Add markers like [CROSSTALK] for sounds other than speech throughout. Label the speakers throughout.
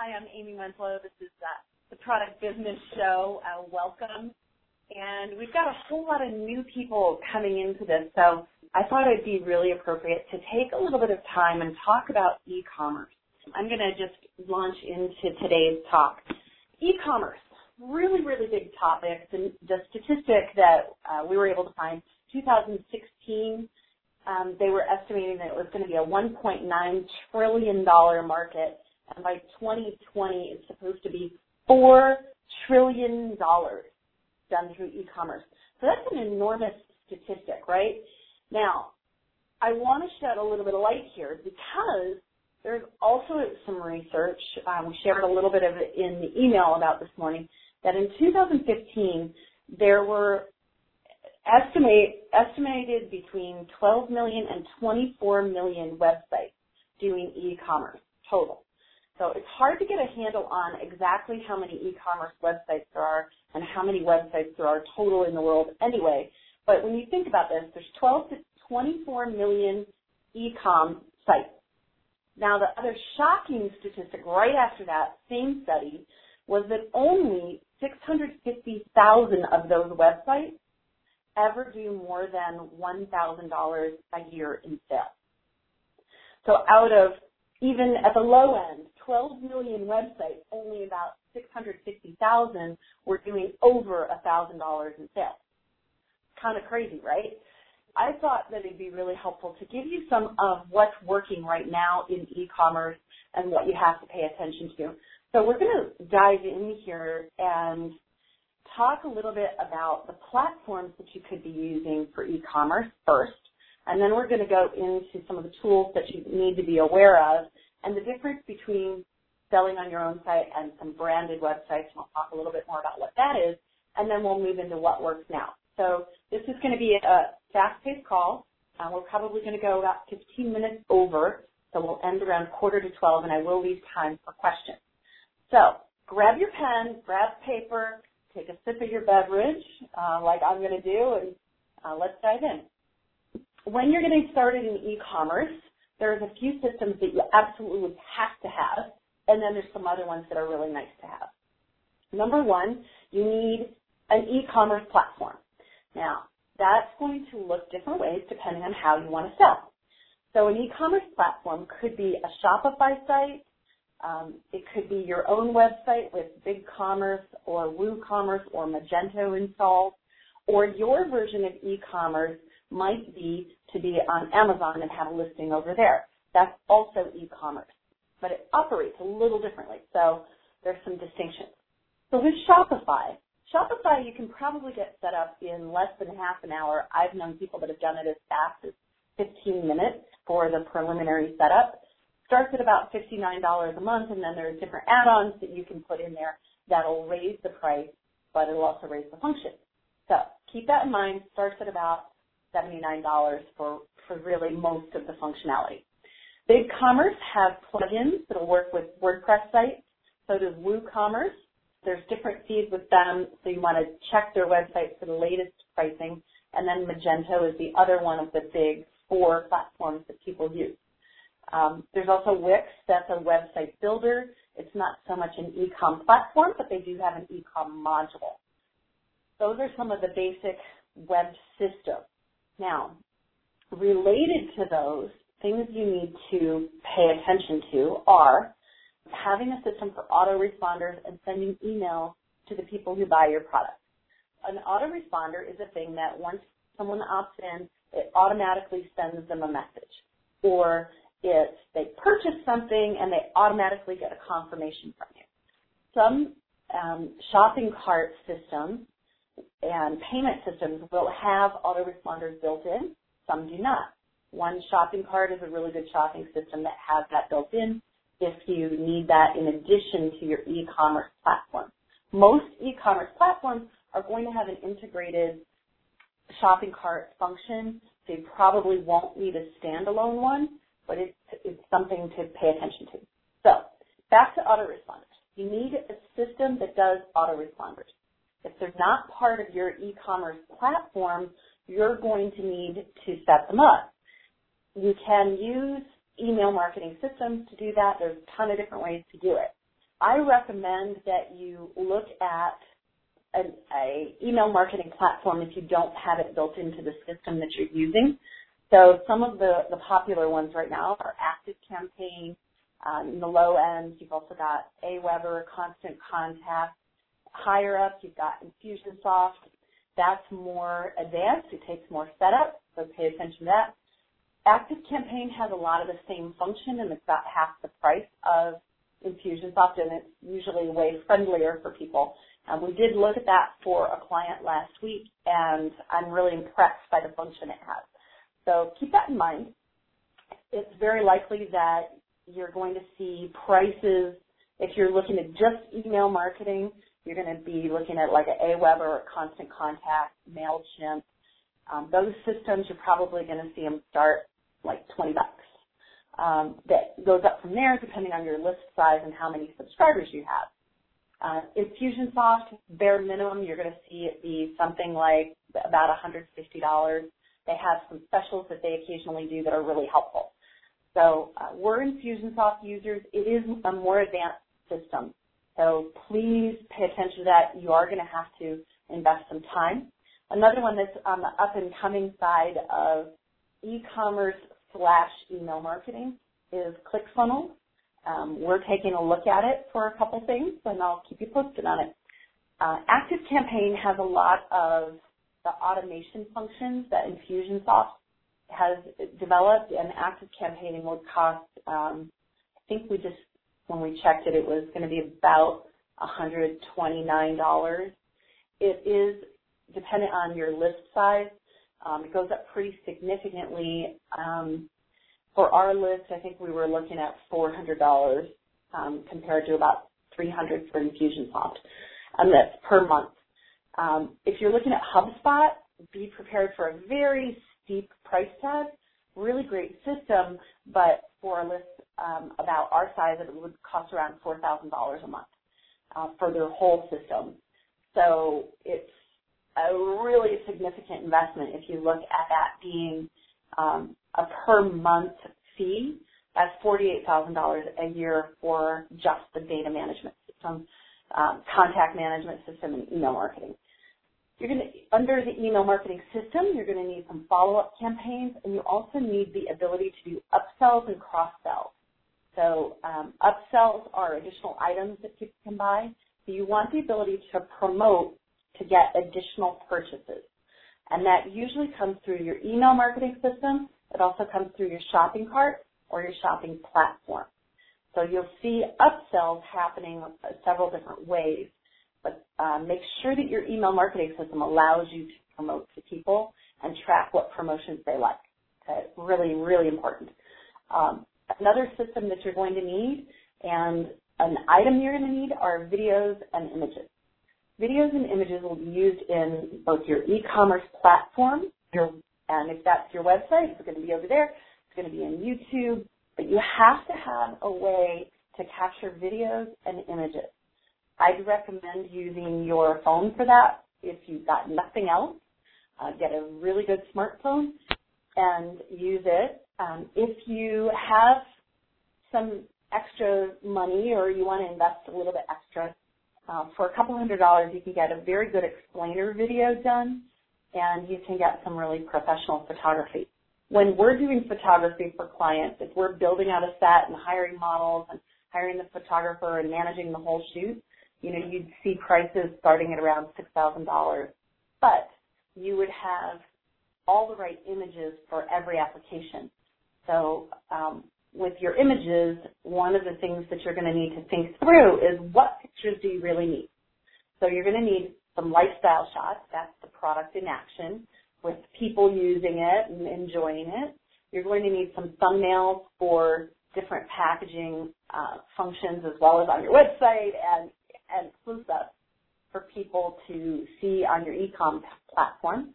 Speaker 1: Hi, I'm Amy Winslow. This is uh, the Product Business Show. Uh, welcome. And we've got a whole lot of new people coming into this, so I thought it'd be really appropriate to take a little bit of time and talk about e-commerce. I'm going to just launch into today's talk. E-commerce, really, really big topic. The, the statistic that uh, we were able to find, 2016, um, they were estimating that it was going to be a $1.9 trillion market, and by 2020, it's supposed to be $4 trillion done through e-commerce. So that's an enormous statistic, right? Now, I want to shed a little bit of light here because there's also some research, um, we shared a little bit of it in the email about this morning, that in 2015, there were estimate, estimated between 12 million and 24 million websites doing e-commerce total. So it's hard to get a handle on exactly how many e-commerce websites there are and how many websites there are total in the world anyway. But when you think about this, there's 12 to 24 million e-com sites. Now the other shocking statistic right after that same study was that only 650,000 of those websites ever do more than $1,000 a year in sales. So out of even at the low end, 12 million websites, only about 660,000 were doing over $1,000 in sales. Kind of crazy, right? I thought that it'd be really helpful to give you some of what's working right now in e-commerce and what you have to pay attention to. So we're going to dive in here and talk a little bit about the platforms that you could be using for e-commerce first, and then we're going to go into some of the tools that you need to be aware of and the difference between selling on your own site and some branded websites. I'll talk a little bit more about what that is, and then we'll move into what works now. So this is going to be a fast-paced call. Uh, we're probably going to go about 15 minutes over, so we'll end around quarter to 12, and I will leave time for questions. So grab your pen, grab paper, take a sip of your beverage, uh, like I'm going to do, and uh, let's dive in. When you're getting started in e-commerce, there's a few systems that you absolutely have to have, and then there's some other ones that are really nice to have. Number one, you need an e-commerce platform. Now, that's going to look different ways depending on how you want to sell. So an e-commerce platform could be a Shopify site, um, it could be your own website with BigCommerce or WooCommerce or Magento installed, or your version of e-commerce might be to be on Amazon and have a listing over there. That's also e-commerce, but it operates a little differently. So there's some distinctions. So with Shopify, Shopify you can probably get set up in less than half an hour. I've known people that have done it as fast as 15 minutes for the preliminary setup starts at about $59 a month, and then there's different add-ons that you can put in there that'll raise the price, but it'll also raise the function. So keep that in mind. Starts at about $79 for, for really most of the functionality. BigCommerce has plugins that'll work with WordPress sites. So does WooCommerce. There's different feeds with them, so you want to check their website for the latest pricing. And then Magento is the other one of the big four platforms that people use. Um, there's also Wix, that's a website builder. It's not so much an e-com platform, but they do have an e-com module. Those are some of the basic web systems. Now, related to those, things you need to pay attention to are having a system for autoresponders and sending emails to the people who buy your product. An autoresponder is a thing that once someone opts in, it automatically sends them a message. Or it's they purchase something and they automatically get a confirmation from you. Some um, shopping cart systems and payment systems will have autoresponders built in. Some do not. One shopping cart is a really good shopping system that has that built in if you need that in addition to your e-commerce platform. Most e-commerce platforms are going to have an integrated shopping cart function, so you probably won't need a standalone one but it's, it's something to pay attention to. So back to autoresponders. You need a system that does autoresponders. If they're not part of your e-commerce platform, you're going to need to set them up. You can use email marketing systems to do that. There's a ton of different ways to do it. I recommend that you look at an a email marketing platform if you don't have it built into the system that you're using. So some of the, the popular ones right now are ActiveCampaign. Um, in the low end, you've also got Aweber, Constant Contact. Higher up, you've got Infusionsoft. That's more advanced. It takes more setup, so pay attention to that. ActiveCampaign has a lot of the same function, and it's about half the price of Infusionsoft, and it's usually way friendlier for people. Um, we did look at that for a client last week, and I'm really impressed by the function it has. So keep that in mind. It's very likely that you're going to see prices, if you're looking at just email marketing, you're going to be looking at like an Aweber or Constant Contact, MailChimp. Um, those systems, you're probably going to see them start like 20 bucks. Um, that goes up from there depending on your list size and how many subscribers you have. Uh, Infusionsoft, bare minimum, you're going to see it be something like about $150. They have some specials that they occasionally do that are really helpful. So uh, we're Infusionsoft users. It is a more advanced system. So please pay attention to that. You are going to have to invest some time. Another one that's on the up and coming side of e-commerce slash email marketing is ClickFunnels. Um, we're taking a look at it for a couple things, and I'll keep you posted on it. Uh, ActiveCampaign has a lot of the automation functions that Infusionsoft has developed, and ActiveCampaign would cost, um, I think we just, when we checked it, it was going to be about $129. It is dependent on your list size. Um, it goes up pretty significantly. Um, for our list, I think we were looking at $400 um, compared to about $300 for Infusionsoft, and that's per month. Um, if you're looking at HubSpot, be prepared for a very steep price tag. Really great system, but for a list um, about our size, it would cost around $4,000 a month uh, for their whole system. So it's a really significant investment if you look at that being um, a per month fee. That's $48,000 a year for just the data management system, um, contact management system, and email marketing. You're going to, under the email marketing system, you're going to need some follow-up campaigns, and you also need the ability to do upsells and cross-sells. So um, upsells are additional items that people can buy. So you want the ability to promote to get additional purchases. And that usually comes through your email marketing system. It also comes through your shopping cart or your shopping platform. So you'll see upsells happening several different ways, but uh, make sure that your email marketing system allows you to promote to people and track what promotions they like. Okay, really, really important. Um, another system that you're going to need and an item you're going to need are videos and images. Videos and images will be used in both your e-commerce platform, your, and if that's your website, it's going to be over there. It's going to be in YouTube, but you have to have a way to capture videos and images. I'd recommend using your phone for that if you've got nothing else. Uh, get a really good smartphone and use it. Um, if you have some extra money or you want to invest a little bit extra, uh, for a couple hundred dollars, you can get a very good explainer video done, and you can get some really professional photography. When we're doing photography for clients, if we're building out a set and hiring models and hiring the photographer and managing the whole shoot, you know, you'd see prices starting at around $6,000. But you would have all the right images for every application. So um, with your images, one of the things that you're going to need to think through is what pictures do you really need? So you're going to need some lifestyle shots. That's the product in action with people using it and enjoying it. You're going to need some thumbnails for different packaging uh, functions as well as on your website and, and exclusive for people to see on your e-com platform.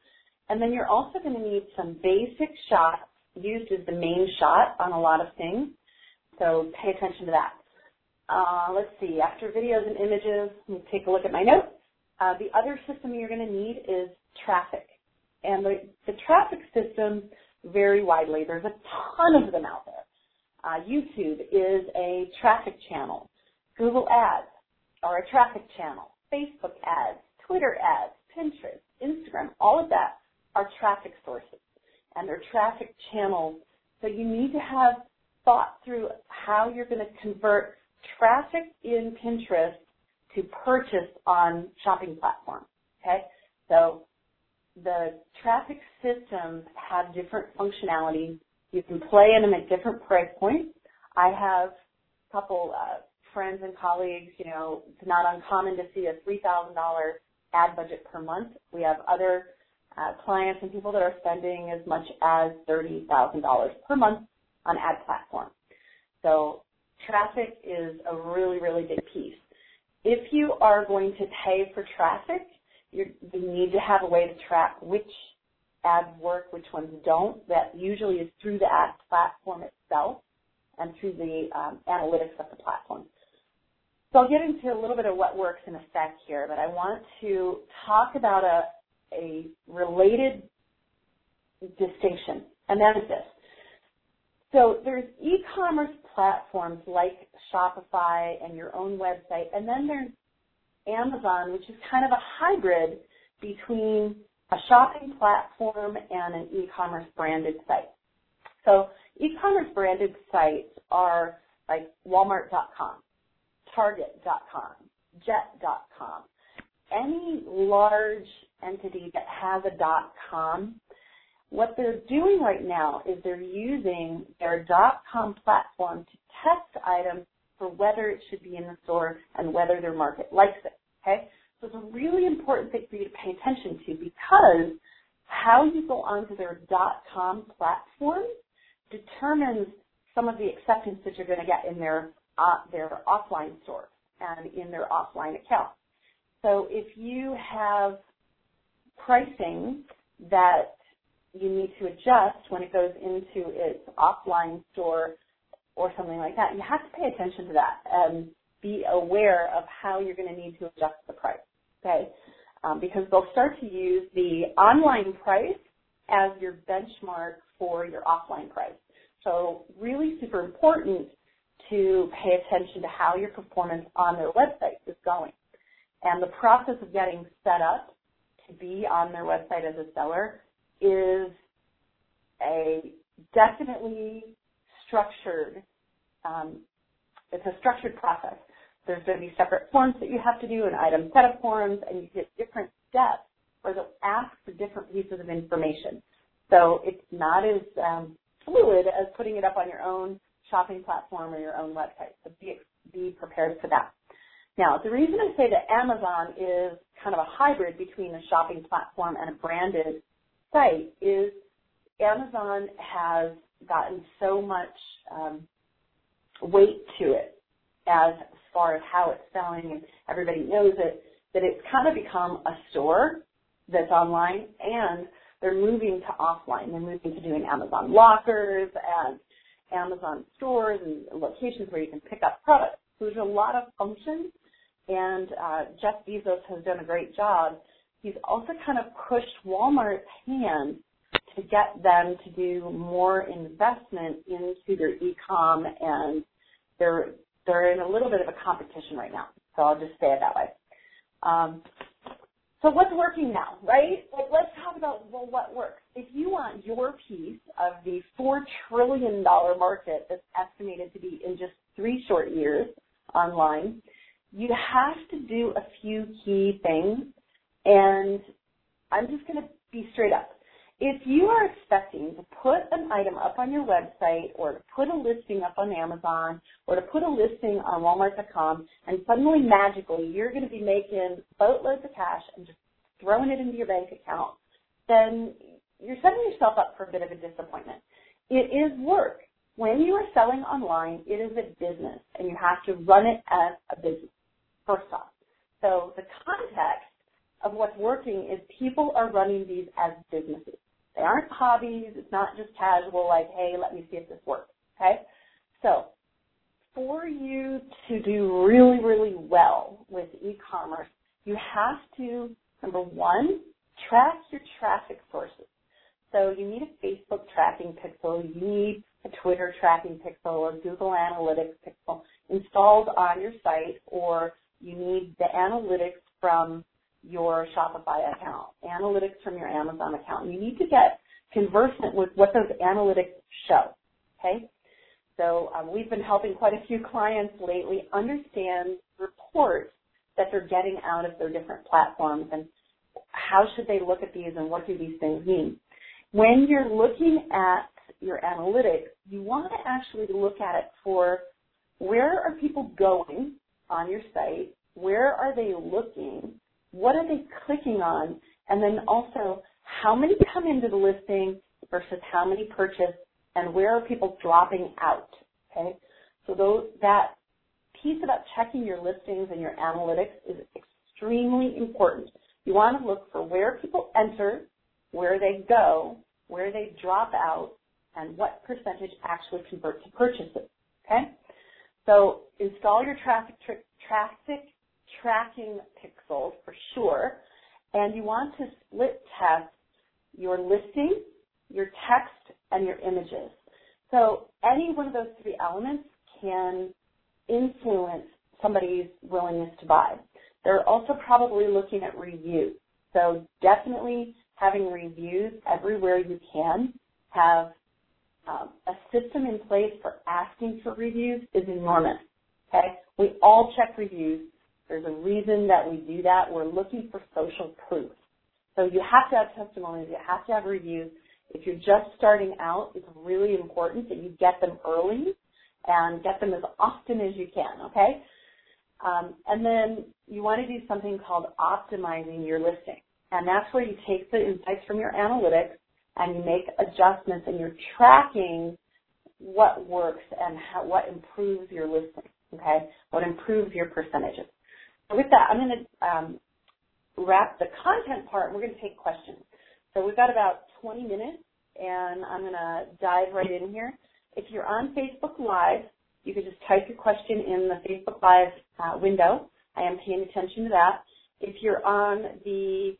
Speaker 1: And then you're also going to need some basic shots used as the main shot on a lot of things. So pay attention to that. Uh, let's see, after videos and images, let me take a look at my notes. Uh, the other system you're going to need is traffic. And the, the traffic systems vary widely. There's a ton of them out there. Uh, YouTube is a traffic channel. Google Ads are a traffic channel, Facebook ads, Twitter ads, Pinterest, Instagram, all of that are traffic sources and they're traffic channels. So you need to have thought through how you're going to convert traffic in Pinterest to purchase on shopping platforms. Okay? So the traffic systems have different functionalities. You can play in them at different price points. I have a couple uh, friends and colleagues, you know, it's not uncommon to see a $3,000 ad budget per month. We have other uh, clients and people that are spending as much as $30,000 per month on ad platforms. So traffic is a really, really big piece. If you are going to pay for traffic, you need to have a way to track which ads work, which ones don't. That usually is through the ad platform itself and through the um, analytics of the platform. So I'll get into a little bit of what works in effect here, but I want to talk about a, a related distinction, and that is this. So there's e-commerce platforms like Shopify and your own website, and then there's Amazon, which is kind of a hybrid between a shopping platform and an e-commerce branded site. So e-commerce branded sites are like Walmart.com, Target.com, Jet.com. Any large entity that has a .com, what they're doing right now is they're using their dot com platform to test items for whether it should be in the store and whether their market likes it. Okay? So it's a really important thing for you to pay attention to because how you go onto their dot com platform determines some of the acceptance that you're going to get in their uh, their offline store and in their offline account. So if you have pricing that you need to adjust when it goes into its offline store or something like that, you have to pay attention to that and be aware of how you're going to need to adjust the price. Okay, um, because they'll start to use the online price as your benchmark for your offline price. So really super important to pay attention to how your performance on their website is going. And the process of getting set up to be on their website as a seller is a definitely structured, um, it's a structured process. There's going to be separate forms that you have to do, an item setup forms, and you get different steps where they'll ask for different pieces of information. So it's not as um, fluid as putting it up on your own shopping platform or your own website. So be, be prepared for that. Now, the reason I say that Amazon is kind of a hybrid between a shopping platform and a branded site is Amazon has gotten so much um, weight to it as far as how it's selling and everybody knows it, that it's kind of become a store that's online and they're moving to offline. They're moving to doing Amazon lockers and Amazon stores and locations where you can pick up products. So there's a lot of functions and uh, Jeff Bezos has done a great job. He's also kind of pushed Walmart's hand to get them to do more investment into their e-com and they're they're in a little bit of a competition right now. So I'll just say it that way. Um, so what's working now, right? Like let's talk about well what works. If you want your piece of the four trillion dollar market that's estimated to be in just three short years online, you have to do a few key things and I'm just going to be straight up. If you are expecting to put an item up on your website or to put a listing up on Amazon or to put a listing on Walmart.com and suddenly magically you're going to be making boatloads of cash and just throwing it into your bank account, then you're setting yourself up for a bit of a disappointment. It is work. When you are selling online, it is a business and you have to run it as a business, first off. So the context of what's working is people are running these as businesses. They aren't hobbies. It's not just casual, like, hey, let me see if this works. Okay? So, for you to do really, really well with e-commerce, you have to, number one, track your traffic sources. So you need a Facebook tracking pixel, you need a Twitter tracking pixel, a Google Analytics pixel. installed on your site or you need the analytics from your Shopify account, analytics from your Amazon account. You need to get conversant with what those analytics show. Okay? So um, we've been helping quite a few clients lately understand reports that they're getting out of their different platforms and how should they look at these and what do these things mean. When you're looking at your analytics, you want to actually look at it for where are people going on your site, where are they looking, what are they clicking on, and then also how many come into the listing versus how many purchase, and where are people dropping out. Okay, so those, that piece about checking your listings and your analytics is extremely important. You want to look for where people enter, where they go, where they drop out, and what percentage actually convert to purchases. Okay? So install your traffic, tra- traffic tracking pixels for sure, and you want to split test your listing, your text, and your images. So any one of those three elements can influence somebody's willingness to buy. They're also probably looking at reviews. So definitely having reviews everywhere you can. Have um, a system in place for asking for reviews is enormous. Okay, we all check reviews. There's a reason that we do that. We're looking for social proof. So you have to have testimonials. You have to have reviews. If you're just starting out, it's really important that you get them early and get them as often as you can. Okay. Um, and then you want to do something called optimizing your listing. And that's where you take the insights from your analytics and you make adjustments and you're tracking what works and how, what improves your listing, okay? What improves your percentages. So with that, I'm going to um, wrap the content part. We're going to take questions. So we've got about 20 minutes, and I'm going to dive right in here. If you're on Facebook Live, you can just type your question in the Facebook Live uh, window. I am paying attention to that. If you're on the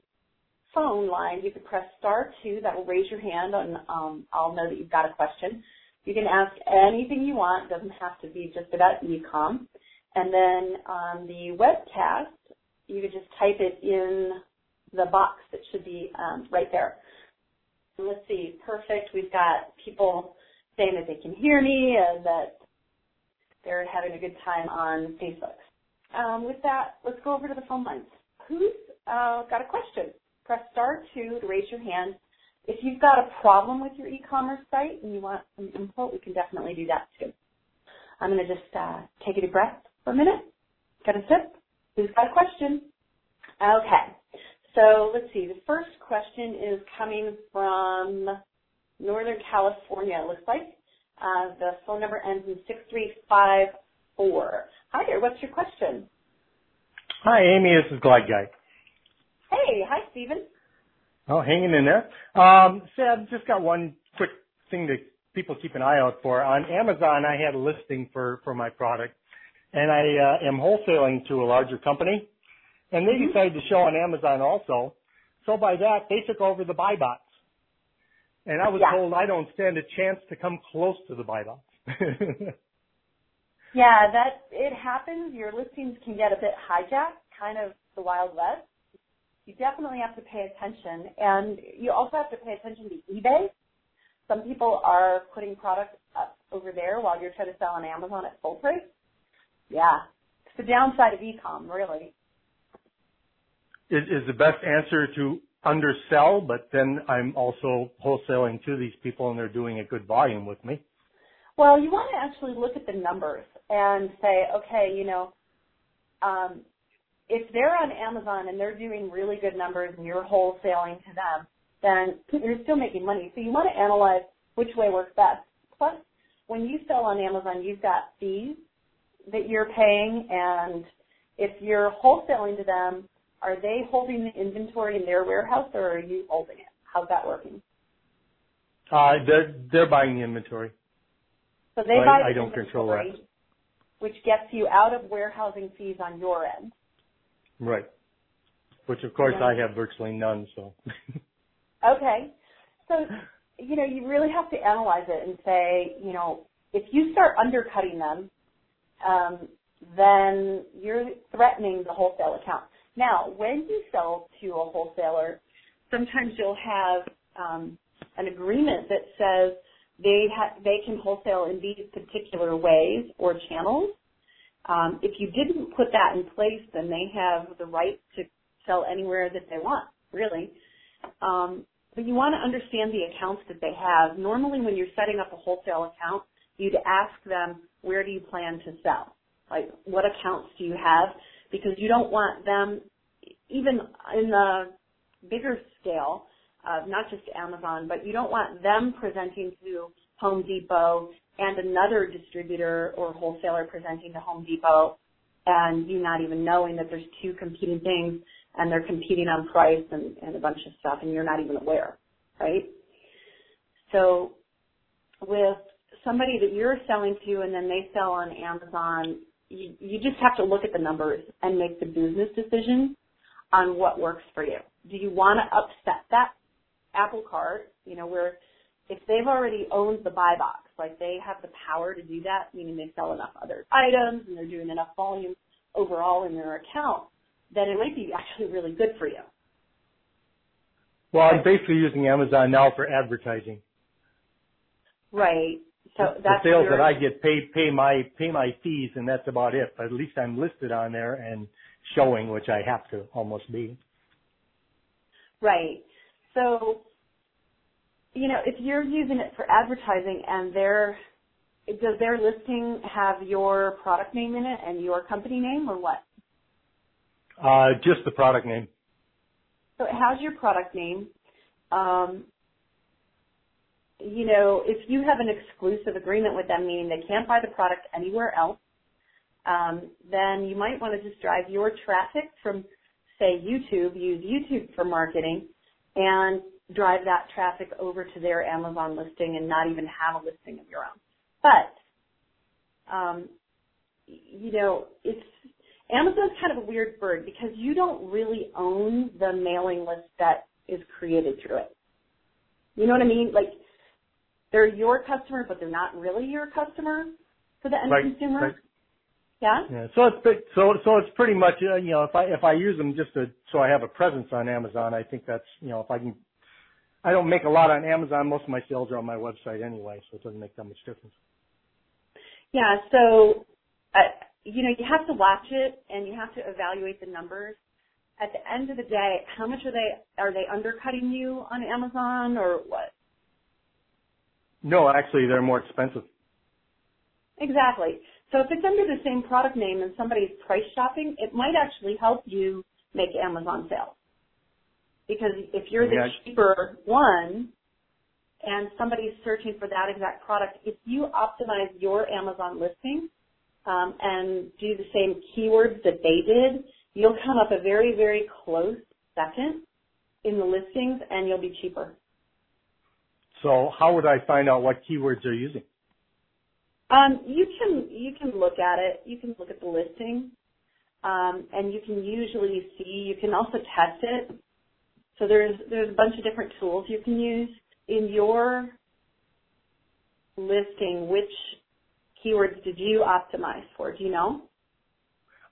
Speaker 1: phone line, you can press star two. That will raise your hand, and um, I'll know that you've got a question. You can ask anything you want. It doesn't have to be just about ecom. And then on the webcast, you can just type it in the box that should be um, right there. Let's see, perfect. We've got people saying that they can hear me and that they're having a good time on Facebook. Um, with that, let's go over to the phone lines. Who's uh, got a question? Press star two to raise your hand. If you've got a problem with your e-commerce site and you want some input, we can definitely do that too. I'm going to just uh, take a deep breath for a minute. Get a sip. Who's got a question? Okay. So let's see. The first question is coming from Northern California, it looks like. Uh, the phone number ends in 6354. Hi there, what's your question?
Speaker 2: Hi, Amy. This is Glide Guy.
Speaker 1: Hey, hi, Stephen.
Speaker 2: Oh, hanging in there. Um, so I've just got one quick thing that people keep an eye out for. On Amazon, I had a listing for, for my product, and I uh, am wholesaling to a larger company, and they mm-hmm. decided to show on Amazon also. So by that, they took over the buy box. And I was yeah. told I don't stand a chance to come close to the buy box. [LAUGHS]
Speaker 1: yeah, that it happens. Your listings can get a bit hijacked, kind of the Wild West. You definitely have to pay attention, and you also have to pay attention to eBay. Some people are putting products up over there while you're trying to sell on Amazon at full price. Yeah, it's the downside of e-com, really.
Speaker 2: Is, is the best answer to undersell, but then I'm also wholesaling to these people and they're doing a good volume with me.
Speaker 1: Well, you want to actually look at the numbers and say, okay, you know, um, if they're on Amazon and they're doing really good numbers and you're wholesaling to them, then you're still making money. So you want to analyze which way works best. Plus, when you sell on Amazon, you've got fees that you're paying, and if you're wholesaling to them, are they holding the inventory in their warehouse or are you holding it? How's that working?
Speaker 2: Uh, they're they're buying the inventory.
Speaker 1: So they buy
Speaker 2: I,
Speaker 1: the
Speaker 2: I don't control that.
Speaker 1: Which gets you out of warehousing fees on your end.
Speaker 2: Right. Which of course yeah. I have virtually none, so. [LAUGHS]
Speaker 1: okay. So, you know, you really have to analyze it and say, you know, if you start undercutting them um, then you're threatening the wholesale account. Now, when you sell to a wholesaler, sometimes you'll have um, an agreement that says they ha- they can wholesale in these particular ways or channels. Um, if you didn't put that in place, then they have the right to sell anywhere that they want, really. Um, but you want to understand the accounts that they have. Normally, when you're setting up a wholesale account, you'd ask them, where do you plan to sell? Like, what accounts do you have? Because you don't want them, even in the bigger scale, uh, not just Amazon, but you don't want them presenting to Home Depot and another distributor or wholesaler presenting to Home Depot and you not even knowing that there's two competing things and they're competing on price and, and a bunch of stuff and you're not even aware, right? So with somebody that you're selling to and then they sell on Amazon, you, you just have to look at the numbers and make the business decision on what works for you. Do you want to upset that apple cart, you know, where if they've already owned the buy box, like they have the power to do that, meaning they sell enough other items and they're doing enough volume overall in their account, then it might be actually really good for you.
Speaker 2: Well, I'm basically using Amazon now for advertising.
Speaker 1: Right. So
Speaker 2: the,
Speaker 1: that's
Speaker 2: the sales
Speaker 1: your,
Speaker 2: that I get pay pay my pay my fees and that's about it. But at least I'm listed on there and showing, which I have to almost be.
Speaker 1: Right. So, you know, if you're using it for advertising and their does their listing have your product name in it and your company name or what?
Speaker 2: Uh, just the product name.
Speaker 1: So it has your product name. Um, you know, if you have an exclusive agreement with them, meaning they can't buy the product anywhere else, um, then you might want to just drive your traffic from, say, YouTube, use YouTube for marketing, and drive that traffic over to their Amazon listing and not even have a listing of your own. But, um, you know, it's Amazon's kind of a weird bird because you don't really own the mailing list that is created through it. You know what I mean? Like they're your customer, but they're not really your customer for the end
Speaker 2: right,
Speaker 1: consumer.
Speaker 2: Right.
Speaker 1: Yeah.
Speaker 2: Yeah. So it's so so it's pretty much uh, you know if I if I use them just to so I have a presence on Amazon, I think that's you know if I can. I don't make a lot on Amazon. Most of my sales are on my website anyway, so it doesn't make that much difference.
Speaker 1: Yeah. So, uh, you know, you have to watch it and you have to evaluate the numbers. At the end of the day, how much are they are they undercutting you on Amazon or what?
Speaker 2: No, actually, they're more expensive.
Speaker 1: Exactly. So if it's under the same product name and somebody's price shopping, it might actually help you make Amazon sales. Because if you're the
Speaker 2: Yeah.
Speaker 1: cheaper one and somebody's searching for that exact product, if you optimize your Amazon listing um, and do the same keywords that they did, you'll come up a very, very close second in the listings and you'll be cheaper.
Speaker 2: So how would I find out what keywords they're using?
Speaker 1: Um, you can you can look at it. You can look at the listing, um, and you can usually see. You can also test it. So there's there's a bunch of different tools you can use in your listing. Which keywords did you optimize for? Do you know?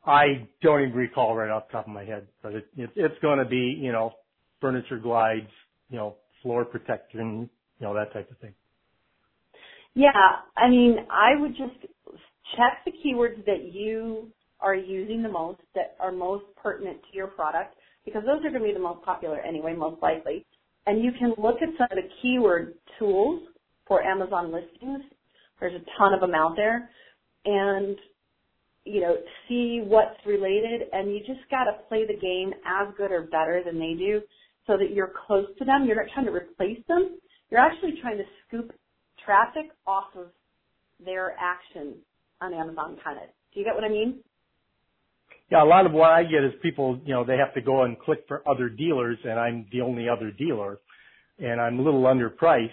Speaker 2: I don't even recall right off the top of my head, but it, it it's going to be you know furniture glides, you know floor protection, you know that type of thing.
Speaker 1: Yeah, I mean, I would just check the keywords that you are using the most, that are most pertinent to your product, because those are going to be the most popular anyway, most likely. And you can look at some of the keyword tools for Amazon listings. There's a ton of them out there. And, you know, see what's related. And you just got to play the game as good or better than they do so that you're close to them. You're not trying to replace them. You're actually trying to scoop traffic off of their action on Amazon kind of. Do you get what I mean?
Speaker 2: Yeah, a lot of what I get is people, you know, they have to go and click for other dealers and I'm the only other dealer and I'm a little underpriced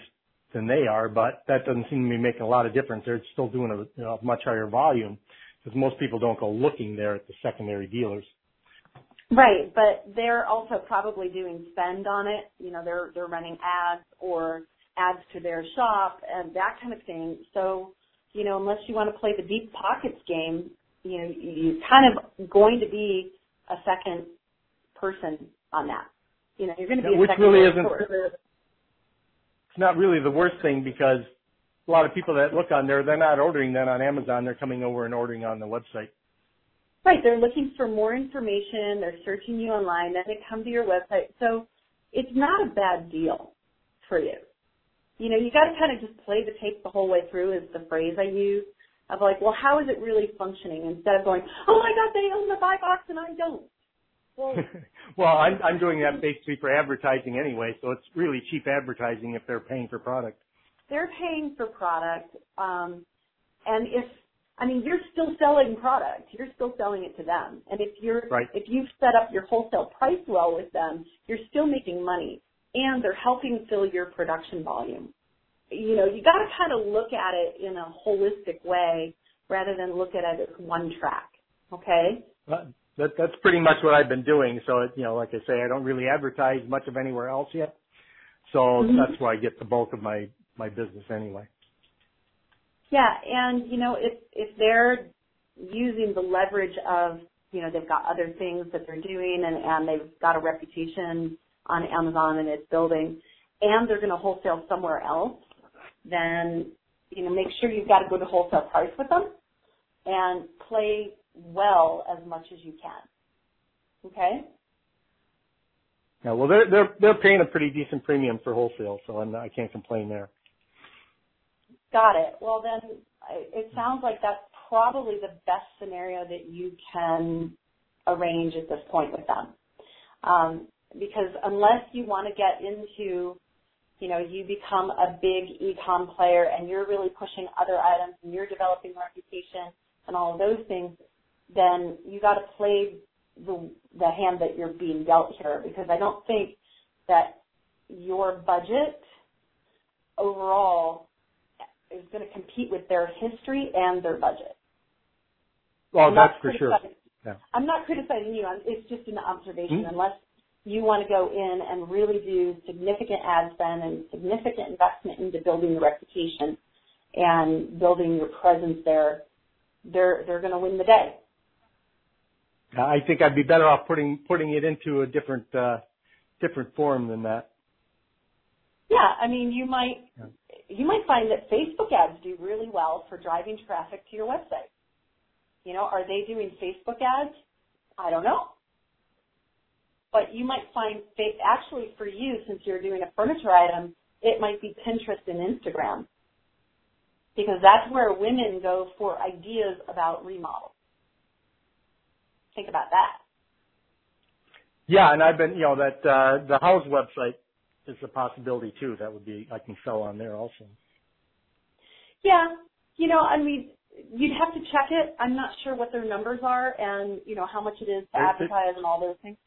Speaker 2: than they are, but that doesn't seem to be making a lot of difference. They're still doing a you know, much higher volume because most people don't go looking there at the secondary dealers.
Speaker 1: Right, but they're also probably doing spend on it. You know, they're they're running ads or ads to their shop and that kind of thing. So you know, unless you want to play the deep pockets game, you know, you're kind of going to be a second person on that. You know, you're going to be
Speaker 2: yeah, which really isn't. It's not really the worst thing because a lot of people that look on there, they're not ordering that on Amazon. They're coming over and ordering on the website.
Speaker 1: Right. They're looking for more information. They're searching you online. Then they come to your website. So it's not a bad deal for you. You know, you got to kind of just play the tape the whole way through is the phrase I use of like, well, how is it really functioning instead of going, oh my God, they own the buy box and I don't. Well, [LAUGHS]
Speaker 2: well, I'm, I'm doing that basically for advertising anyway, so it's really cheap advertising if they're paying for product.
Speaker 1: They're paying for product, um, and if I mean, you're still selling product. You're still selling it to them. And if you're,
Speaker 2: right.
Speaker 1: if you've set up your wholesale price well with them, you're still making money and they're helping fill your production volume. You know, you gotta kind of look at it in a holistic way rather than look at it as one track. Okay?
Speaker 2: that, that's pretty much what I've been doing. So, you know, like I say, I don't really advertise much of anywhere else yet. So mm-hmm. that's where I get the bulk of my, my business anyway.
Speaker 1: Yeah, and you know, if if they're using the leverage of, you know, they've got other things that they're doing and, and they've got a reputation on Amazon and it's building and they're going to wholesale somewhere else, then, you know, make sure you've got a good wholesale price with them and play well as much as you can. Okay?
Speaker 2: Yeah, well, they're they're they're paying a pretty decent premium for wholesale, so I'm not, I can't complain there.
Speaker 1: Got it. Well, then it sounds like that's probably the best scenario that you can arrange at this point with them. Um, because unless you want to get into, you know, you become a big e-com player and you're really pushing other items and you're developing reputation and all of those things, then you got to play the the hand that you're being dealt here. Because I don't think that your budget overall is going to compete with their history and their budget.
Speaker 2: Well, that's for sure.
Speaker 1: Yeah. I'm not criticizing you. It's just an observation. Mm-hmm. Unless you want to go in and really do significant ad spend and significant investment into building the reputation and building your presence there, they're they're going to win the day.
Speaker 2: I think I'd be better off putting putting it into a different uh, different form than that.
Speaker 1: Yeah, I mean, you might yeah you might find that Facebook ads do really well for driving traffic to your website. You know, are they doing Facebook ads? I don't know. But you might find actually for you, since you're doing a furniture item, it might be Pinterest and Instagram. Because that's where women go for ideas about remodels. Think about that.
Speaker 2: Yeah, and I've been, you know, that uh, the Houzz website is a possibility too. That would be I can sell on there also.
Speaker 1: Yeah, you know, I mean, you'd have to check it. I'm not sure what their numbers are and you know how much it is to advertise and all those things.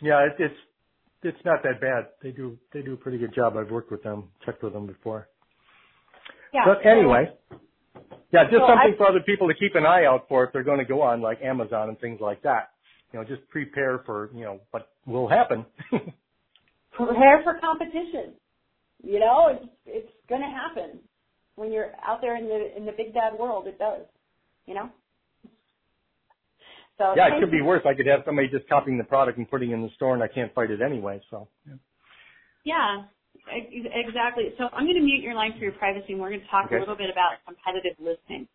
Speaker 2: Yeah, it, it's it's not that bad. They do they do a pretty good job. I've worked with them, checked with them before.
Speaker 1: Yeah.
Speaker 2: But anyway, yeah, just
Speaker 1: so
Speaker 2: something
Speaker 1: I,
Speaker 2: for other people to keep an eye out for if they're going to go on like Amazon and things like that. You know, just prepare for you know what will happen. [LAUGHS]
Speaker 1: prepare for competition. You know, it's it's going to happen when you're out there in the in the big bad world. It does. You know. So
Speaker 2: yeah, it could be worse. I could have somebody just copying the product and putting it in the store, and I can't fight it anyway. So.
Speaker 1: Yeah. yeah exactly. So I'm going to mute your line for your privacy, and we're going to talk okay. a little bit about competitive listings.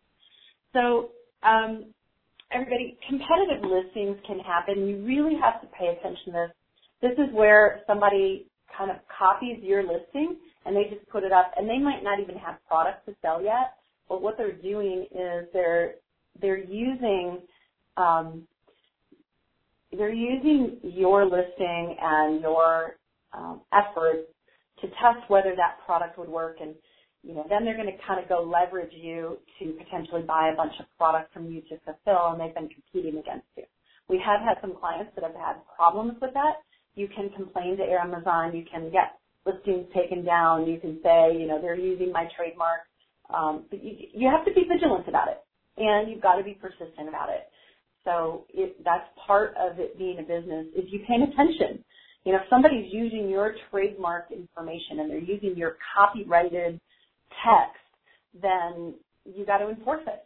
Speaker 1: So, um, everybody, competitive listings can happen. You really have to pay attention to this this is where somebody kind of copies your listing and they just put it up and they might not even have products to sell yet, but what they're doing is they're they're using um, they're using your listing and your um, efforts to test whether that product would work and you know then they're going to kind of go leverage you to potentially buy a bunch of products from you to fulfill and they've been competing against you. We have had some clients that have had problems with that you can complain to Amazon, you can get listings taken down, you can say, you know, they're using my trademark. Um, but you, you have to be vigilant about it, and you've got to be persistent about it. So it, that's part of it being a business is you paying attention. You know, if somebody's using your trademark information and they're using your copyrighted text, then you got to enforce it,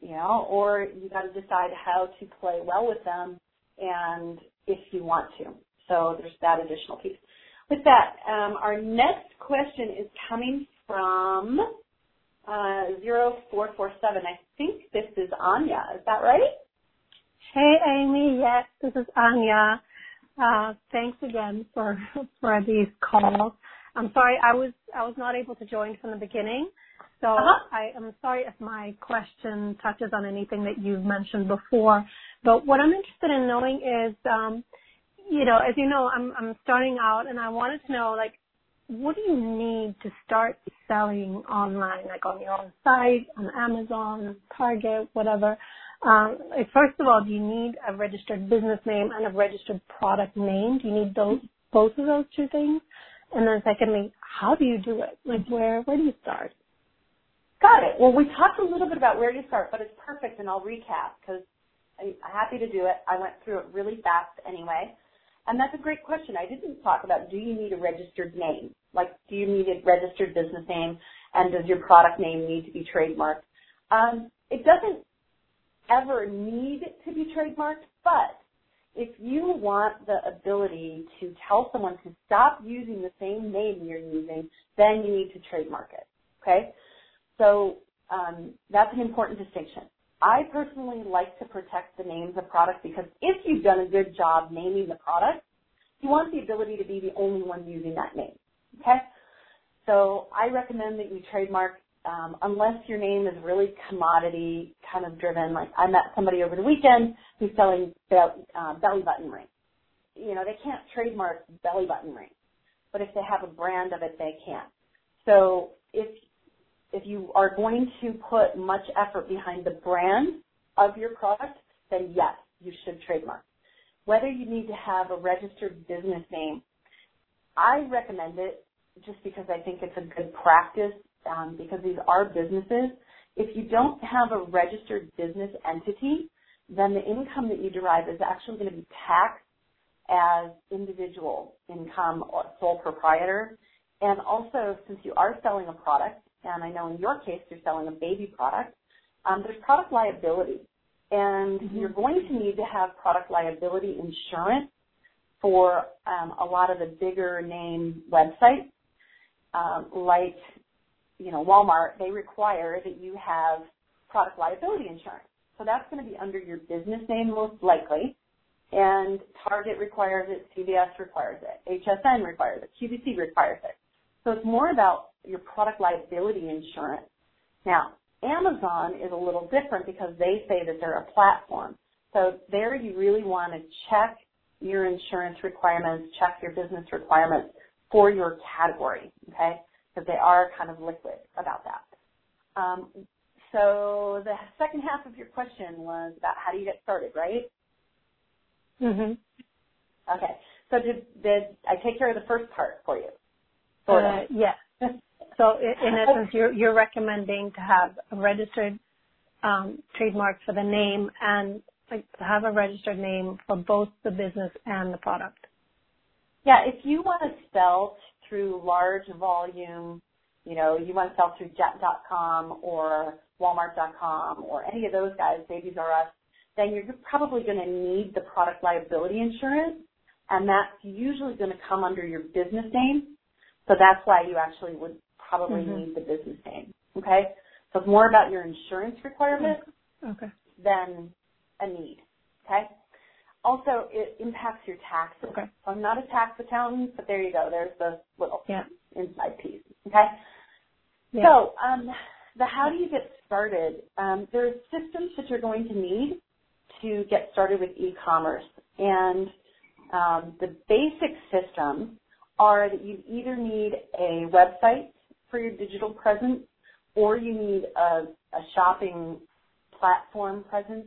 Speaker 1: you know, or you got to decide how to play well with them and if you want to. So there's that additional piece. With that, um, our next question is coming from uh, 0447. I think this is Anya. Is that right?
Speaker 3: Hey, Amy. Yes, this is Anya. Uh, thanks again for [LAUGHS] for these calls. I'm sorry I was I was not able to join from the beginning, so uh-huh. I am sorry if my question touches on anything that you've mentioned before. But what I'm interested in knowing is, um, you know, as you know, I'm I'm starting out, and I wanted to know like, what do you need to start selling online, like on your own site, on Amazon, Target, whatever? Um, first of all, do you need a registered business name and a registered product name? Do you need those both of those two things? And then secondly, how do you do it? Like where where do you start?
Speaker 1: Got it. Well, we talked a little bit about where to start, but it's perfect, and I'll recap because I'm happy to do it. I went through it really fast anyway. And that's a great question. I didn't talk about do you need a registered name? Like, do you need a registered business name? And does your product name need to be trademarked? Um, it doesn't ever need to be trademarked, but if you want the ability to tell someone to stop using the same name you're using, then you need to trademark it. Okay? So um, that's an important distinction. I personally like to protect the names of products because if you've done a good job naming the product, you want the ability to be the only one using that name. Okay? So I recommend that you trademark um, unless your name is really commodity kind of driven. Like I met somebody over the weekend who's selling uh, belly button rings. You know, they can't trademark belly button rings, but if they have a brand of it, they can. So if if you are going to put much effort behind the brand of your product, then yes, you should trademark. Whether you need to have a registered business name, I recommend it just because I think it's a good practice um, because these are businesses. If you don't have a registered business entity, then the income that you derive is actually going to be taxed as individual income or sole proprietor. And also, since you are selling a product, and I know in your case you're selling a baby product, um, there's product liability. And mm-hmm. you're going to need to have product liability insurance for um, a lot of the bigger name websites, um, like you know, Walmart, they require that you have product liability insurance. So that's going to be under your business name most likely. And Target requires it, CVS requires it, HSN requires it, QVC requires it. So it's more about your product liability insurance. Now, Amazon is a little different because they say that they're a platform. So there you really want to check your insurance requirements, check your business requirements for your category, okay? Because they are kind of liquid about that. Um, so the second half of your question was about how do you get started, right?
Speaker 3: Mhm.
Speaker 1: Okay. So did did I take care of the first part for you?
Speaker 3: Sort uh, yes. so in, in [LAUGHS] essence, you're you're recommending to have a registered um, trademark for the name and like to have a registered name for both the business and the product.
Speaker 1: Yeah, if you want to spell through large volume, you know, you want to sell through jet.com or walmart.com or any of those guys, Babies R Us, then you're probably going to need the product liability insurance, and that's usually going to come under your business name. So that's why you actually would probably mm-hmm. need the business name. Okay? So it's more about your insurance requirement
Speaker 3: okay.
Speaker 1: than a need. Okay? Also, it impacts your taxes.
Speaker 3: Okay.
Speaker 1: So I'm not a tax accountant, but there you go. There's the little
Speaker 3: yeah.
Speaker 1: inside piece. Okay.
Speaker 3: Yeah.
Speaker 1: So, um, the how do you get started? Um, there's systems that you're going to need to get started with e-commerce, and um, the basic systems are that you either need a website for your digital presence, or you need a, a shopping platform presence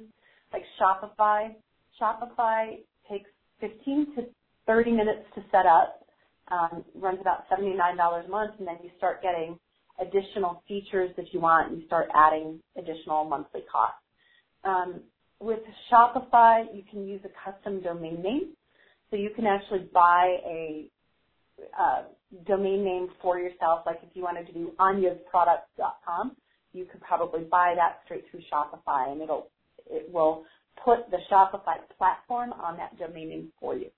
Speaker 1: like Shopify Shopify takes 15 to 30 minutes to set up, um, runs about $79 a month, and then you start getting additional features that you want. You start adding additional monthly costs. Um, with Shopify, you can use a custom domain name. So you can actually buy a uh, domain name for yourself. Like if you wanted to do anyasproducts.com, you could probably buy that straight through Shopify, and it'll it will put the Shopify platform on that domain name for you.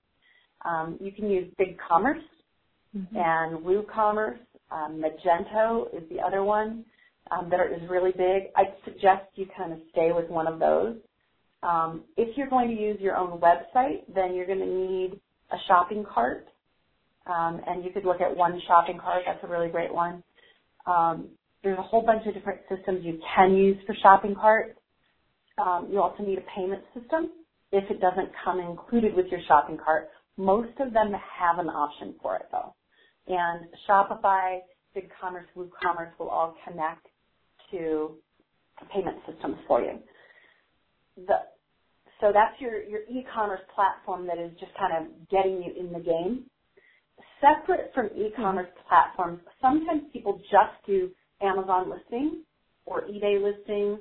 Speaker 1: Um, you can use BigCommerce mm-hmm. and WooCommerce. Um, Magento is the other one um, that is really big. I'd suggest you kind of stay with one of those. Um, if you're going to use your own website, then you're going to need a shopping cart, um, and you could look at one shopping cart. That's a really great one. Um, there's a whole bunch of different systems you can use for shopping carts. Um, you also need a payment system if it doesn't come included with your shopping cart. Most of them have an option for it though. And Shopify, BigCommerce, WooCommerce will all connect to payment systems for you. The, so that's your, your e-commerce platform that is just kind of getting you in the game. Separate from e-commerce mm-hmm. platforms, sometimes people just do Amazon listings or eBay listings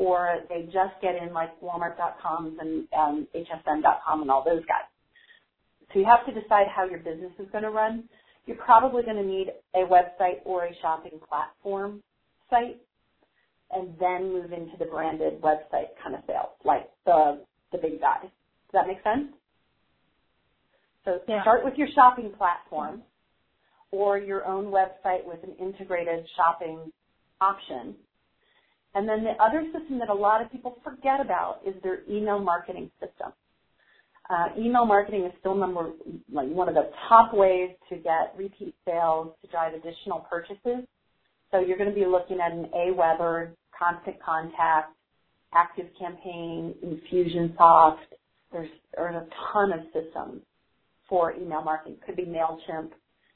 Speaker 1: or they just get in like Walmart.com and um, HSN.com and all those guys. So you have to decide how your business is going to run. You're probably going to need a website or a shopping platform site and then move into the branded website kind of sales, like the, the big guys. Does that make sense? So yeah. start with your shopping platform or your own website with an integrated shopping option and then the other system that a lot of people forget about is their email marketing system. Uh, email marketing is still number like one of the top ways to get repeat sales to drive additional purchases. So you're going to be looking at an AWeber, Constant Contact, Active Campaign, Infusionsoft. There's, there's a ton of systems for email marketing. Could be Mailchimp,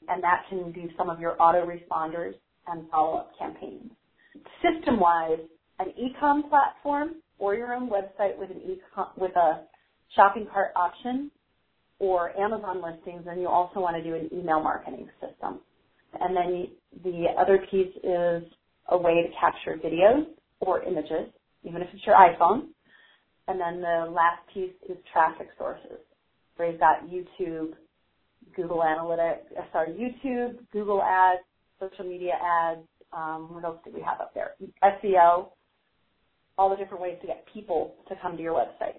Speaker 1: and that can do some of your autoresponders and follow-up campaigns system-wise, an e-com platform or your own website with an e with a shopping cart option or Amazon listings, and you also want to do an email marketing system. And then the other piece is a way to capture videos or images, even if it's your iPhone. And then the last piece is traffic sources, where you've got YouTube, Google Analytics, uh, sorry, YouTube, Google Ads, social media ads, um, what else do we have up there? SEO, all the different ways to get people to come to your website.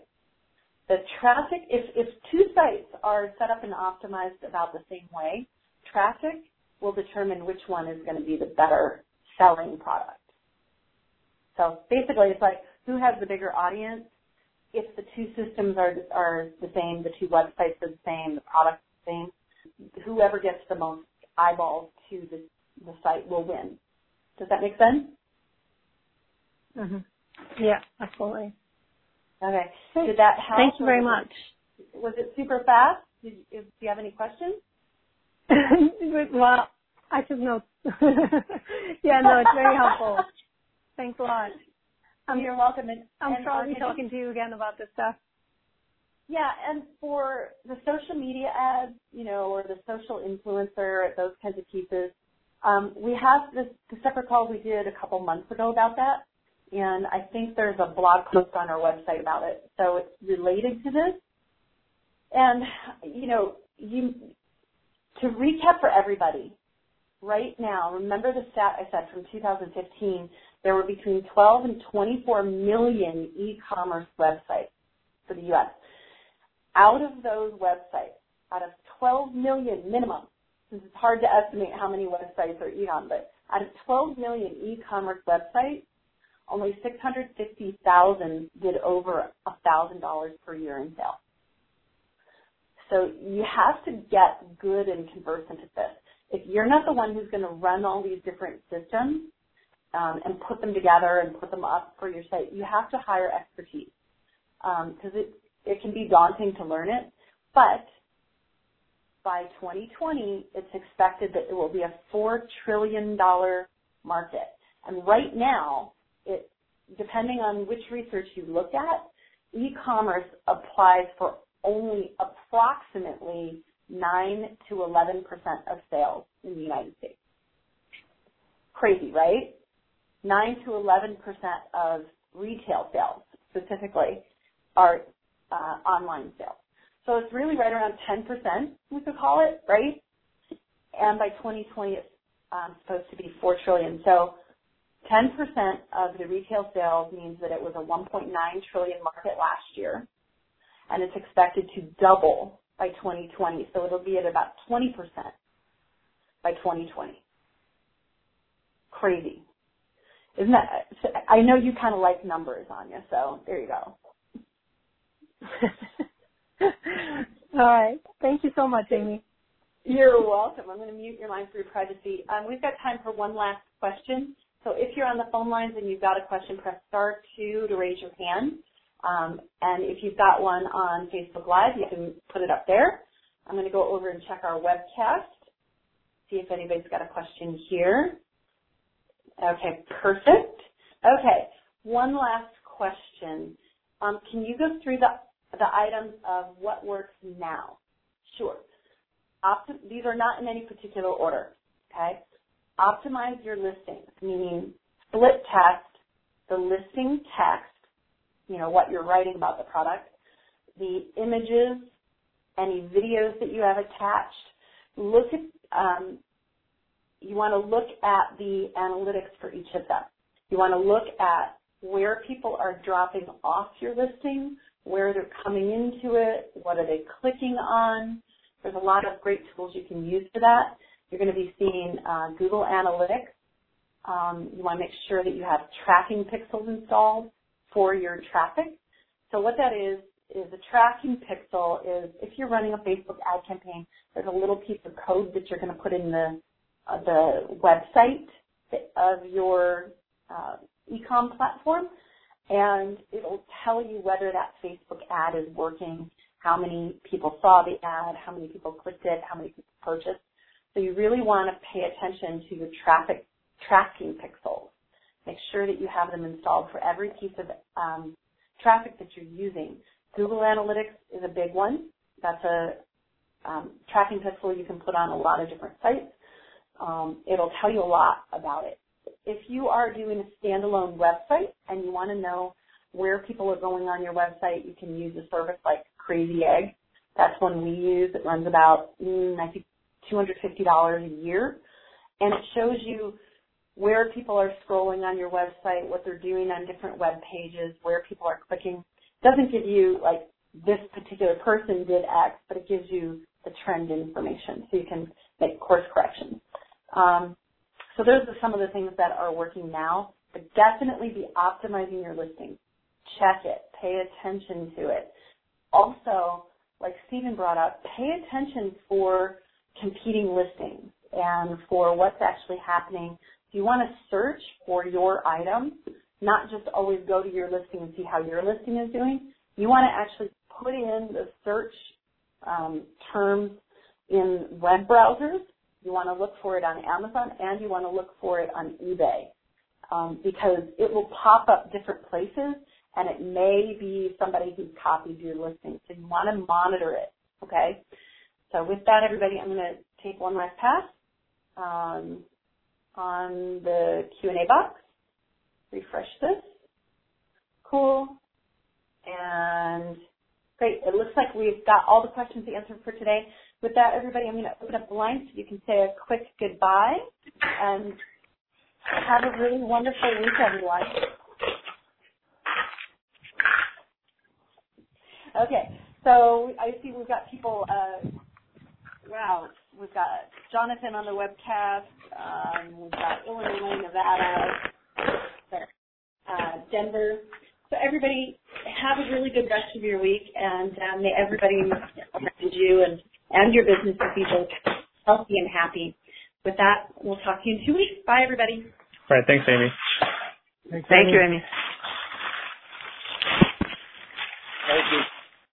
Speaker 1: The traffic, if, if two sites are set up and optimized about the same way, traffic will determine which one is going to be the better selling product. So basically it's like who has the bigger audience? If the two systems are, are the same, the two websites are the same, the product's the same, whoever gets the most eyeballs to the, the site will win. Does that make sense?
Speaker 3: Mm-hmm. Yeah, absolutely.
Speaker 1: Okay. Did that help?
Speaker 3: Thank you very much.
Speaker 1: Was it super fast? Did, do you have any questions? [LAUGHS]
Speaker 3: well, I took notes. [LAUGHS] yeah, no, it's very helpful. Thanks a lot.
Speaker 1: Um, You're welcome. And,
Speaker 3: I'm
Speaker 1: and
Speaker 3: sure I'll be talking to you again about this stuff.
Speaker 1: Yeah, and for the social media ads, you know, or the social influencer, those kinds of pieces, um, we have this the separate call we did a couple months ago about that, and I think there's a blog post on our website about it. So it's related to this. And you know, you to recap for everybody, right now, remember the stat I said from 2015, there were between 12 and 24 million e-commerce websites for the U.S. Out of those websites, out of 12 million minimum, since it's hard to estimate how many websites are e-com, but out of 12 million e-commerce websites, only 650,000 did over $1,000 per year in sales. So you have to get good and conversant at this. If you're not the one who's going to run all these different systems um, and put them together and put them up for your site, you have to hire expertise because um, it it can be daunting to learn it. But by 2020, it's expected that it will be a $4 trillion market. And right now, it, depending on which research you look at, e-commerce applies for only approximately 9 to 11% of sales in the United States. Crazy, right? 9 to 11% of retail sales specifically are uh, online sales. So it's really right around 10%, we could call it, right? And by 2020, it's um, supposed to be 4 trillion. So 10% of the retail sales means that it was a 1.9 trillion market last year, and it's expected to double by 2020. So it'll be at about 20% by 2020. Crazy. Isn't that, I know you kind of like numbers, Anya, so there you go. [LAUGHS]
Speaker 3: All right. Thank you so much, Amy.
Speaker 1: You're welcome. I'm going to mute your line for your privacy. Um, we've got time for one last question. So if you're on the phone lines and you've got a question, press star two to raise your hand. Um, and if you've got one on Facebook Live, you can put it up there. I'm going to go over and check our webcast, see if anybody's got a question here. Okay, perfect. Okay, one last question. Um, can you go through the, the items of what works now? Sure. Optim- these are not in any particular order, okay? Optimize your listings, meaning split text, the listing text, you know, what you're writing about the product, the images, any videos that you have attached. Look at, um, you want to look at the analytics for each of them. You want to look at where people are dropping off your listing, where they're coming into it, what are they clicking on. There's a lot of great tools you can use for that. You're going to be seeing uh, Google Analytics. Um, you want to make sure that you have tracking pixels installed for your traffic. So what that is, is a tracking pixel is if you're running a Facebook ad campaign, there's a little piece of code that you're going to put in the, uh, the website of your uh, ecom platform, and it'll tell you whether that Facebook ad is working, how many people saw the ad, how many people clicked it, how many people purchased. So you really want to pay attention to your traffic tracking pixels. Make sure that you have them installed for every piece of um, traffic that you're using. Google Analytics is a big one. That's a um, tracking pixel you can put on a lot of different sites. Um, it'll tell you a lot about it. If you are doing a standalone website and you want to know where people are going on your website, you can use a service like Crazy Egg. That's one we use. It runs about, mm, I think, $250 a year. And it shows you where people are scrolling on your website, what they're doing on different web pages, where people are clicking. It doesn't give you like this particular person did X, but it gives you the trend information so you can make course corrections. Um, so those are some of the things that are working now, but definitely be optimizing your listing. Check it. Pay attention to it. Also, like Stephen brought up, pay attention for competing listings and for what's actually happening. you want to search for your item, not just always go to your listing and see how your listing is doing. You want to actually put in the search um, terms in web browsers. You want to look for it on Amazon and you want to look for it on eBay um, because it will pop up different places and it may be somebody who's copied your listing. So you want to monitor it, okay? So with that, everybody, I'm going to take one last pass um, on the Q&A box. Refresh this. Cool. And great. It looks like we've got all the questions answered for today. With that, everybody, I'm going to open up the line so you can say a quick goodbye and have a really wonderful week, everyone. Okay, so I see we've got people uh, wow, we've got Jonathan on the webcast. Um, we've got Illinois, Nevada, uh, Denver. So everybody, have a really good rest of your week, and um, may everybody around you and and your business to be both healthy and happy. With that, we'll talk to you in two weeks. Bye, everybody.
Speaker 4: All right. Thanks, Amy.
Speaker 2: Thanks,
Speaker 5: Thank
Speaker 2: Amy.
Speaker 5: you, Amy.